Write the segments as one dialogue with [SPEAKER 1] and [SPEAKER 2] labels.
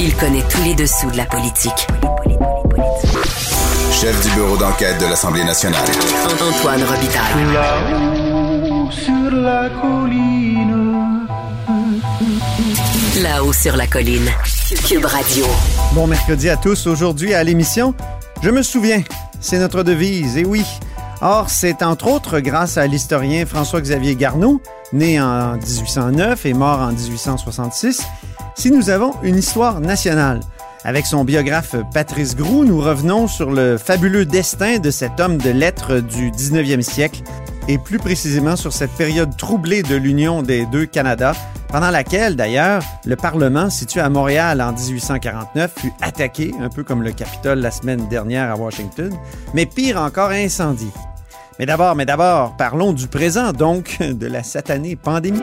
[SPEAKER 1] Il connaît tous les dessous de la politique.
[SPEAKER 2] Chef du bureau d'enquête de l'Assemblée nationale.
[SPEAKER 1] Antoine Robitaille.
[SPEAKER 3] Là-haut sur la colline.
[SPEAKER 1] Là-haut sur la colline. Cube Radio.
[SPEAKER 4] Bon mercredi à tous. Aujourd'hui à l'émission, je me souviens, c'est notre devise, et oui. Or, c'est entre autres grâce à l'historien François-Xavier Garneau, né en 1809 et mort en 1866, si nous avons une histoire nationale. Avec son biographe Patrice Groux, nous revenons sur le fabuleux destin de cet homme de lettres du 19e siècle et plus précisément sur cette période troublée de l'union des deux Canada, pendant laquelle, d'ailleurs, le Parlement, situé à Montréal en 1849, fut attaqué, un peu comme le Capitole la semaine dernière à Washington, mais pire encore, incendié. Mais d'abord, mais d'abord, parlons du présent, donc, de la satanée pandémie.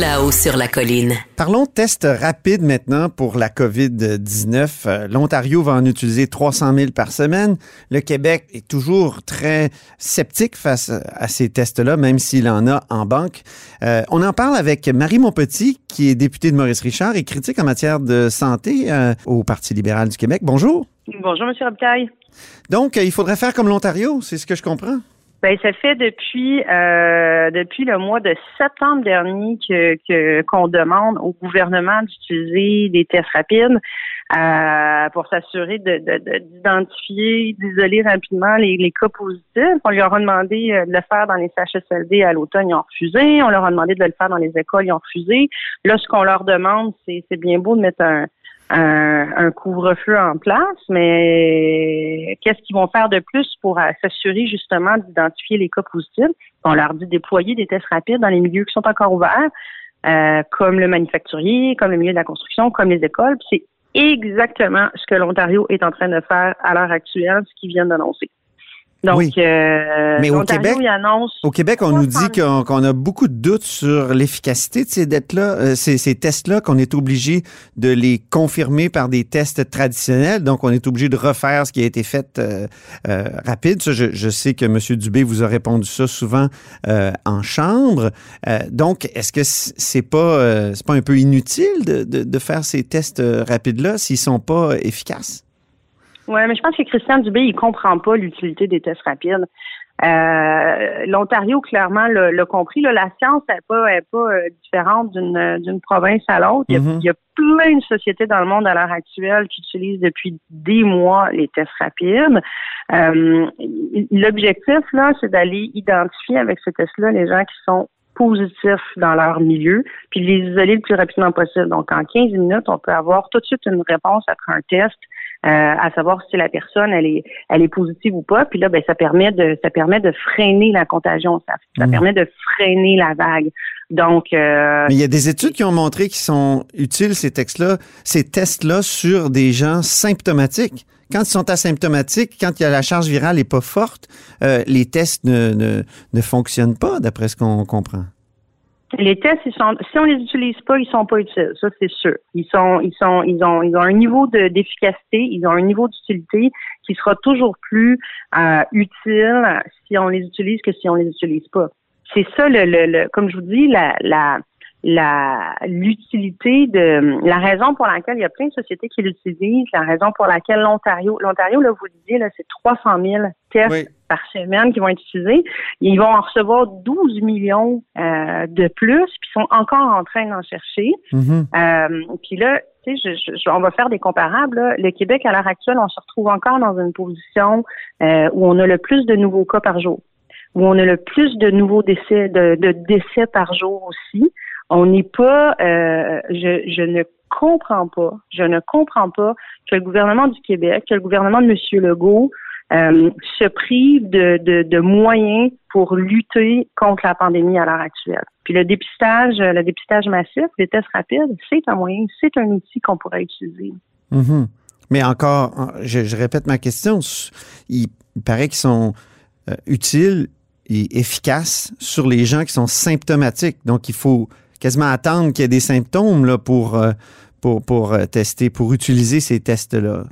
[SPEAKER 1] Là-haut sur la colline.
[SPEAKER 4] Parlons test rapide maintenant pour la COVID-19. Euh, L'Ontario va en utiliser 300 000 par semaine. Le Québec est toujours très sceptique face à ces tests-là, même s'il en a en banque. Euh, on en parle avec Marie Monpetit, qui est députée de Maurice Richard et critique en matière de santé euh, au Parti libéral du Québec. Bonjour.
[SPEAKER 5] Bonjour, M. Robitaille.
[SPEAKER 4] Donc, euh, il faudrait faire comme l'Ontario, c'est ce que je comprends.
[SPEAKER 5] Ben, ça fait depuis euh, depuis le mois de septembre dernier que qu'on demande au gouvernement d'utiliser des tests rapides euh, pour s'assurer de- de- d'identifier, d'isoler rapidement les, les cas positifs. On leur a demandé euh, de le faire dans les CHSLD à l'automne, ils ont refusé. On leur a demandé de le faire dans les écoles, ils ont refusé. Là, ce qu'on leur demande, c'est c'est bien beau de mettre un un, un couvre-feu en place, mais qu'est-ce qu'ils vont faire de plus pour euh, s'assurer justement d'identifier les cas positifs? On leur dit de déployer des tests rapides dans les milieux qui sont encore ouverts, euh, comme le manufacturier, comme le milieu de la construction, comme les écoles. C'est exactement ce que l'Ontario est en train de faire à l'heure actuelle, ce qu'ils viennent d'annoncer. Donc,
[SPEAKER 4] Oui.
[SPEAKER 5] euh,
[SPEAKER 4] Mais au Québec-
[SPEAKER 5] annonce
[SPEAKER 4] Au Québec, on nous dit
[SPEAKER 5] 300 000.
[SPEAKER 4] qu'on a beaucoup de doutes sur l'efficacité de ces dettes-là, euh, ces, ces tests-là, qu'on est obligé de les confirmer par des tests traditionnels. Donc, on est obligé de refaire ce qui a été fait euh, euh, rapide. Ça, je, je sais que M. Dubé vous a répondu ça souvent euh, en chambre. Euh, donc, est-ce que c'est pas euh, c'est pas un peu inutile de, de, de faire ces tests rapides-là s'ils sont pas efficaces?
[SPEAKER 5] Oui, mais je pense que Christian Dubé, il comprend pas l'utilité des tests rapides. Euh, L'Ontario, clairement, l'a compris. Là, la science n'est pas, est pas euh, différente d'une d'une province à l'autre. Il, y a-
[SPEAKER 4] Mhm.
[SPEAKER 5] il y a plein de sociétés dans le monde à l'heure actuelle qui utilisent depuis des mois les tests rapides. Euh, L'objectif, là, c'est d'aller identifier avec ces tests-là les gens qui sont positifs dans leur milieu, puis de les isoler le plus rapidement possible. Donc, en 15 minutes, on peut avoir tout de suite une réponse après un test, euh, à savoir si la personne elle est elle est positive ou pas. Puis là, ben ça permet de ça permet de freiner la contagion, ça, ça
[SPEAKER 4] Mm.
[SPEAKER 5] permet de freiner la vague. Donc, euh,
[SPEAKER 4] Mais il y a des études qui ont montré qu'ils sont utiles, ces textes-là, ces tests-là, sur des gens symptomatiques. Quand ils sont asymptomatiques, quand il y a la charge virale n'est pas forte, euh, les tests ne, ne, ne fonctionnent pas, d'après ce qu'on comprend.
[SPEAKER 5] Les tests, ils sont, si on les utilise pas, ils sont pas utiles. Ça, c'est sûr. Ils sont, ils sont, ils ont, ils ont un niveau de- d'efficacité, ils ont un niveau d'utilité qui sera toujours plus euh, utile si on les utilise que si on les utilise pas. C'est ça, le, le, le- comme je vous dis, la, la, la l'utilité de la raison pour laquelle il y a plein de sociétés qui l'utilisent, la raison pour laquelle l'Ontario, l'Ontario, là, vous le disiez, là, c'est 300 000 tests
[SPEAKER 4] Oui.
[SPEAKER 5] par semaine qui vont être utilisés. Ils vont en recevoir 12 millions euh, de plus, puis ils sont encore en train d'en chercher.
[SPEAKER 4] Mhm.
[SPEAKER 5] Euh, puis là, tu sais, je, je- on va faire des comparables. là. Le Québec, à l'heure actuelle, on se retrouve encore dans une position euh, où on a le plus de nouveaux cas par jour, où on a le plus de nouveaux décès, de, de décès par jour aussi. On n'est pas, euh, je, je ne comprends pas, je ne comprends pas que le gouvernement du Québec, que le gouvernement de M. Legault euh, se prive de, de, moyens pour lutter contre la pandémie à l'heure actuelle. Puis le dépistage, le dépistage massif, les tests rapides, c'est un moyen, c'est un outil qu'on pourrait utiliser.
[SPEAKER 4] Mm-hmm. Mais encore, je, je, répète ma question, il, paraît qu'ils sont euh, utiles et efficaces sur les gens qui sont symptomatiques. Donc, il faut quasiment attendre qu'il y ait des symptômes là, pour, euh, pour, pour euh, tester, pour utiliser ces tests-là.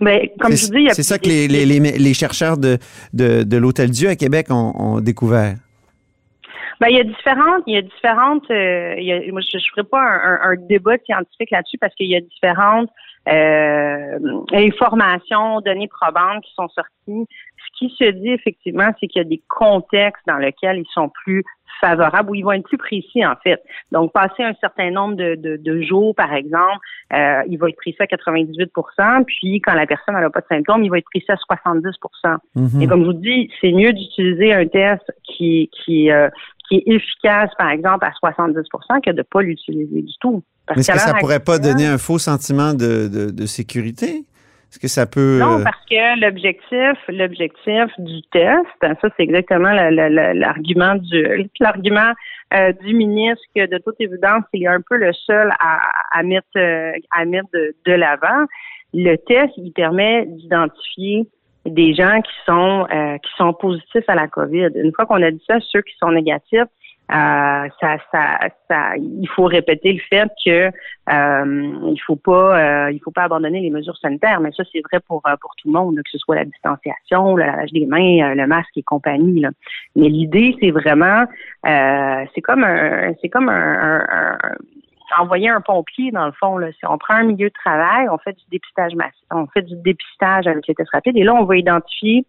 [SPEAKER 5] Ben, comme je dis,
[SPEAKER 4] c'est ça que les, les, les, chercheurs de, de, de l'Hôtel Dieu à Québec ont, ont découvert.
[SPEAKER 5] Ben, il y a différentes, il y a différentes. Euh, il y a, moi, je ne ferai pas un, un, débat scientifique là-dessus parce qu'il y a différentes euh, informations, données probantes qui sont sorties. Ce qui se dit effectivement, c'est qu'il y a des contextes dans lesquels ils sont plus favorables ou ils vont être plus précis en fait. Donc, passer un certain nombre de, de, de jours, par exemple, euh, il va être précis à 98% puis quand la personne n'a pas de symptômes, il va être précis à 70 mm-hmm. Et comme je vous dis, c'est mieux d'utiliser un test qui, qui, euh, qui est efficace, par exemple, à 70% que de ne pas l'utiliser du tout.
[SPEAKER 4] Mais est-ce que ça pourrait pas donner un faux sentiment de, de, de sécurité? Est-ce que ça peut.
[SPEAKER 5] Non, euh, parce que l'objectif, l'objectif du test, ça, c'est exactement l'argument du l'argument euh, du ministre que de toute évidence, il est un peu le seul à, à mettre euh, à mettre de, de l'avant. Le test, il permet d'identifier des gens qui sont qui sont positifs à la COVID. Une fois qu'on a dit ça, ceux qui sont négatifs, euh, ça, ça, ça, il faut répéter le fait que euh, il faut pas, euh, il faut pas abandonner les mesures sanitaires. Mais ça, c'est vrai pour euh, pour tout le monde, que ce soit la distanciation, le lavage des mains, le masque et compagnie. Là. Mais l'idée, c'est vraiment, c'est comme un, c'est comme un, envoyer un pompier dans le fond. Là. Si on prend un milieu de travail, on fait du dépistage massif, on fait du dépistage avec les tests rapides, et là, on va identifier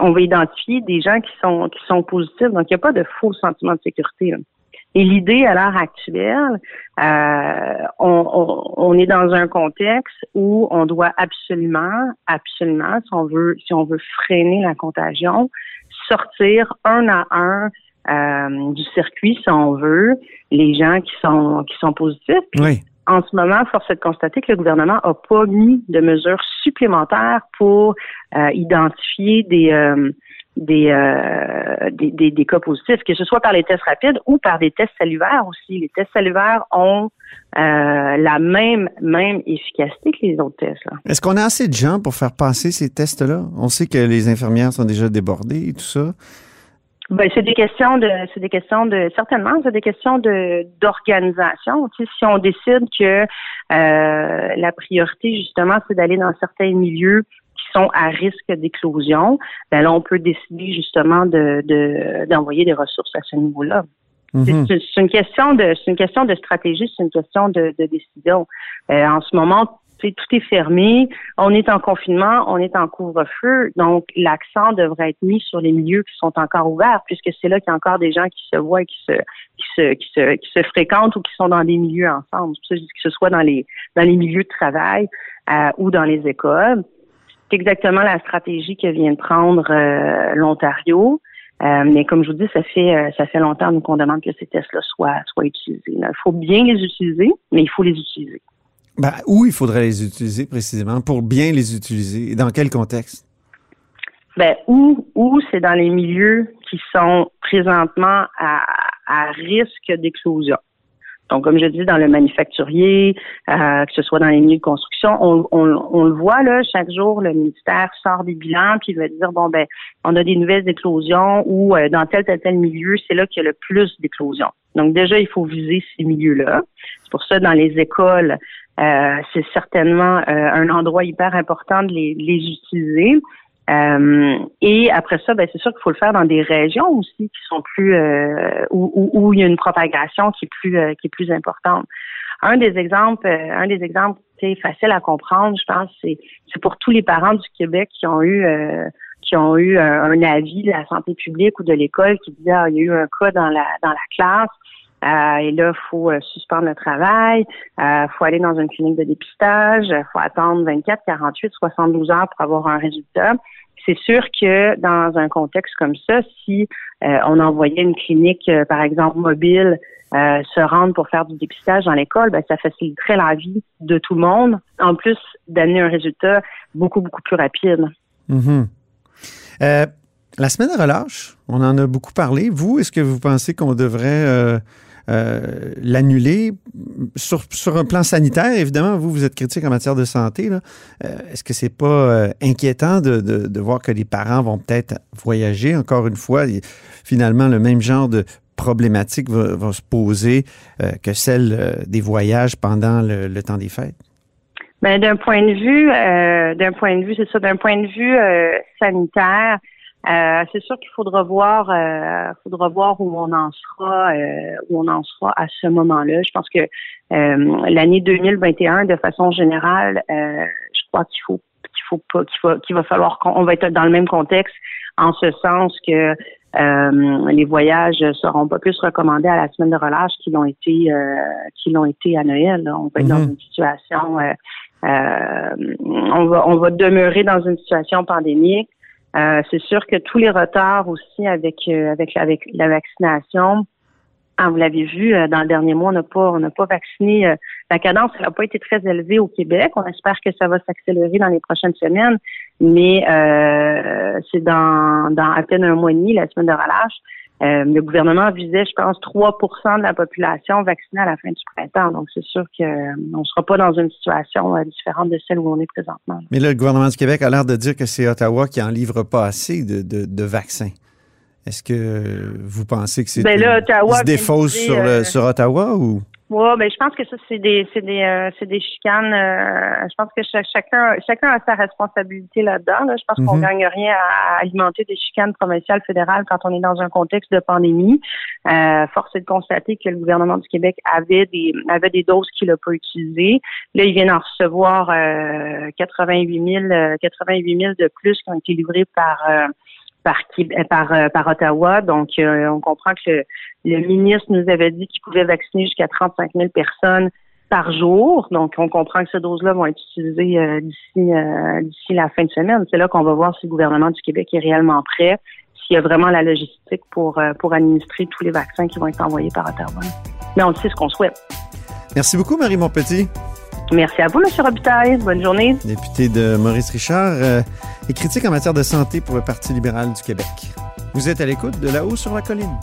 [SPEAKER 5] on va identifier des gens qui sont qui sont positifs. Donc, il n'y a pas de faux sentiment de sécurité. Et l'idée à l'heure actuelle, euh, on, est dans un contexte où on doit absolument, absolument, si on veut, si on veut freiner la contagion, sortir un à un euh, du circuit, si on veut, les gens qui sont qui sont positifs.
[SPEAKER 4] oui
[SPEAKER 5] en ce moment, force est de constater que le gouvernement n'a pas mis de mesures supplémentaires pour euh, identifier euh, euh, des, des, des, cas positifs, que ce soit par les tests rapides ou par des tests salivaires aussi. Les tests salivaires ont la même, même efficacité que les autres tests.
[SPEAKER 4] Est-ce qu'on a assez de gens pour faire passer ces tests-là? On sait que les infirmières sont déjà débordées et tout ça.
[SPEAKER 5] Ben, c'est des questions de, c'est des questions de, certainement, c'est des questions de d'organisation. Tu sais, si on décide que euh, la priorité justement, c'est d'aller dans certains milieux qui sont à risque d'éclosion, ben là, on peut décider justement de, de d'envoyer des ressources à ce niveau-là. Mm-hmm. C'est une question de, c'est une question de stratégie, c'est une question de, de décision. Euh, en ce moment, tout est fermé, on est en confinement, on est en couvre-feu, donc l'accent devrait être mis sur les milieux qui sont encore ouverts, puisque c'est là qu'il y a encore des gens qui se voient, qui se, qui se, fréquentent ou qui sont dans des milieux ensemble. que ce soit dans les, dans les milieux de travail euh, ou dans les écoles. C'est exactement la stratégie que vient de prendre euh, l'Ontario. Euh, mais comme je vous dis, ça fait ça fait longtemps qu'on demande que ces tests-là soient soient utilisés. Il faut bien les utiliser, mais il faut les utiliser.
[SPEAKER 4] Ben, où il faudrait les utiliser précisément pour bien les utiliser et dans quel contexte?
[SPEAKER 5] Ben, où, où c'est dans les milieux qui sont présentement à, risque d'explosion. Donc, comme je dis, dans le manufacturier, euh, que ce soit dans les milieux de construction, on, on, on, le voit là, chaque jour, le ministère sort des bilans, puis il va dire bon ben, on a des nouvelles éclosions ou euh, dans tel tel tel milieu, c'est là qu'il y a le plus d'éclosions. Donc déjà, il faut viser ces milieux-là. C'est pour ça dans les écoles, euh, c'est certainement euh, un endroit hyper important de les, les utiliser. Euh, et après ça, ben, c'est sûr qu'il faut le faire dans des régions aussi qui sont plus où, où, il y a une propagation qui est plus qui est plus importante. Un des exemples, un des exemples facile à comprendre, je pense, c'est c'est pour tous les parents du Québec qui ont eu qui ont eu un, avis de la santé publique ou de l'école qui disait ah, il y a eu un cas dans la dans la classe euh, et là, il faut euh, suspendre le travail, il euh, faut aller dans une clinique de dépistage, il faut attendre 24, 48, 72 heures pour avoir un résultat. c'est sûr que dans un contexte comme ça, si euh, on envoyait une clinique, euh, par exemple, mobile, euh, se rendre pour faire du dépistage dans l'école, ben, ça faciliterait la vie de tout le monde, en plus d'amener un résultat beaucoup, beaucoup plus rapide.
[SPEAKER 4] Mhm. Euh, la semaine de relâche, on en a beaucoup parlé. Vous, est-ce que vous pensez qu'on devrait euh, euh, l'annuler sur, un plan sanitaire? Évidemment, vous, vous êtes critique en matière de santé. Euh, est-ce que c'est pas euh, inquiétant de, voir que les parents vont peut-être voyager? Encore une fois, finalement, le même genre de problématique va, se poser que celle des voyages pendant le, temps des fêtes?
[SPEAKER 5] Ben, d'un point de vue, d'un point de vue, c'est ça, d'un point de vue sanitaire, euh, c'est sûr qu'il faudra voir, euh, faudra voir où on en sera, euh, où on en sera à ce moment-là. Je pense que euh, l'année 2021, de façon générale, euh, je crois qu'il faut, qu'il faut pas, qu'il va, qu'il va falloir qu'on on va être dans le même contexte, en ce sens que euh, les voyages seront pas plus recommandés à la semaine de relâche qu'ils l'ont été, euh, qu'ils l'ont été à Noël. là. On va être dans
[SPEAKER 4] Mhm.
[SPEAKER 5] une situation euh, euh, on va on va demeurer dans une situation pandémique. Euh, c'est sûr que tous les retards aussi avec euh, avec avec la vaccination. Ah, vous l'avez vu, euh, dans le dernier mois, on n'a pas on n'a pas vacciné. euh, la cadence n'a pas été très élevée au Québec. On espère que ça va s'accélérer dans les prochaines semaines, mais euh, c'est dans dans à peine un mois et demi, la semaine de relâche. Euh, le gouvernement visait, je pense, 3% de la population vaccinée à la fin du printemps. Donc, c'est sûr qu'on ne sera pas dans une situation euh, différente de celle où on est présentement.
[SPEAKER 4] Mais là, le gouvernement du Québec a l'air de dire que c'est Ottawa qui en livre pas assez de, de- de vaccins. Est-ce que vous pensez que c'est
[SPEAKER 5] Ben
[SPEAKER 4] se défausse sur, le-
[SPEAKER 5] euh,
[SPEAKER 4] sur Ottawa ou?
[SPEAKER 5] Ouais, ben je pense que ça c'est des c'est des euh, c'est des chicanes. euh, je pense que cha- chacun chacun a sa responsabilité là-dedans. là. Je pense qu'on
[SPEAKER 4] Mhm.
[SPEAKER 5] gagne rien à, alimenter des chicanes provinciales fédérales quand on est dans un contexte de pandémie. Euh, force est de constater que le gouvernement du Québec avait des avait des doses qu'il n'a pas utilisées. Là, il vient d'en recevoir euh, 88 000 euh, 88 000 de plus qui ont été livrés par euh, par, par, euh, par Ottawa. Donc, euh, on comprend que le, ministre nous avait dit qu'il pouvait vacciner jusqu'à 35 000 personnes par jour. Donc, on comprend que ces doses-là vont être utilisées euh, d'ici d'ici la fin de semaine. C'est là qu'on va voir si le gouvernement du Québec est réellement prêt, s'il y a vraiment la logistique pour pour administrer tous les vaccins qui vont être envoyés par Ottawa. Mais on sait ce qu'on souhaite.
[SPEAKER 4] Merci beaucoup, Marie Montpetit,
[SPEAKER 5] Merci à vous, M. Robitaille. Bonne journée.
[SPEAKER 4] députée de Maurice Richard euh, et critique en matière de santé pour le Parti libéral du Québec. Vous êtes à l'écoute de là-haut sur la colline.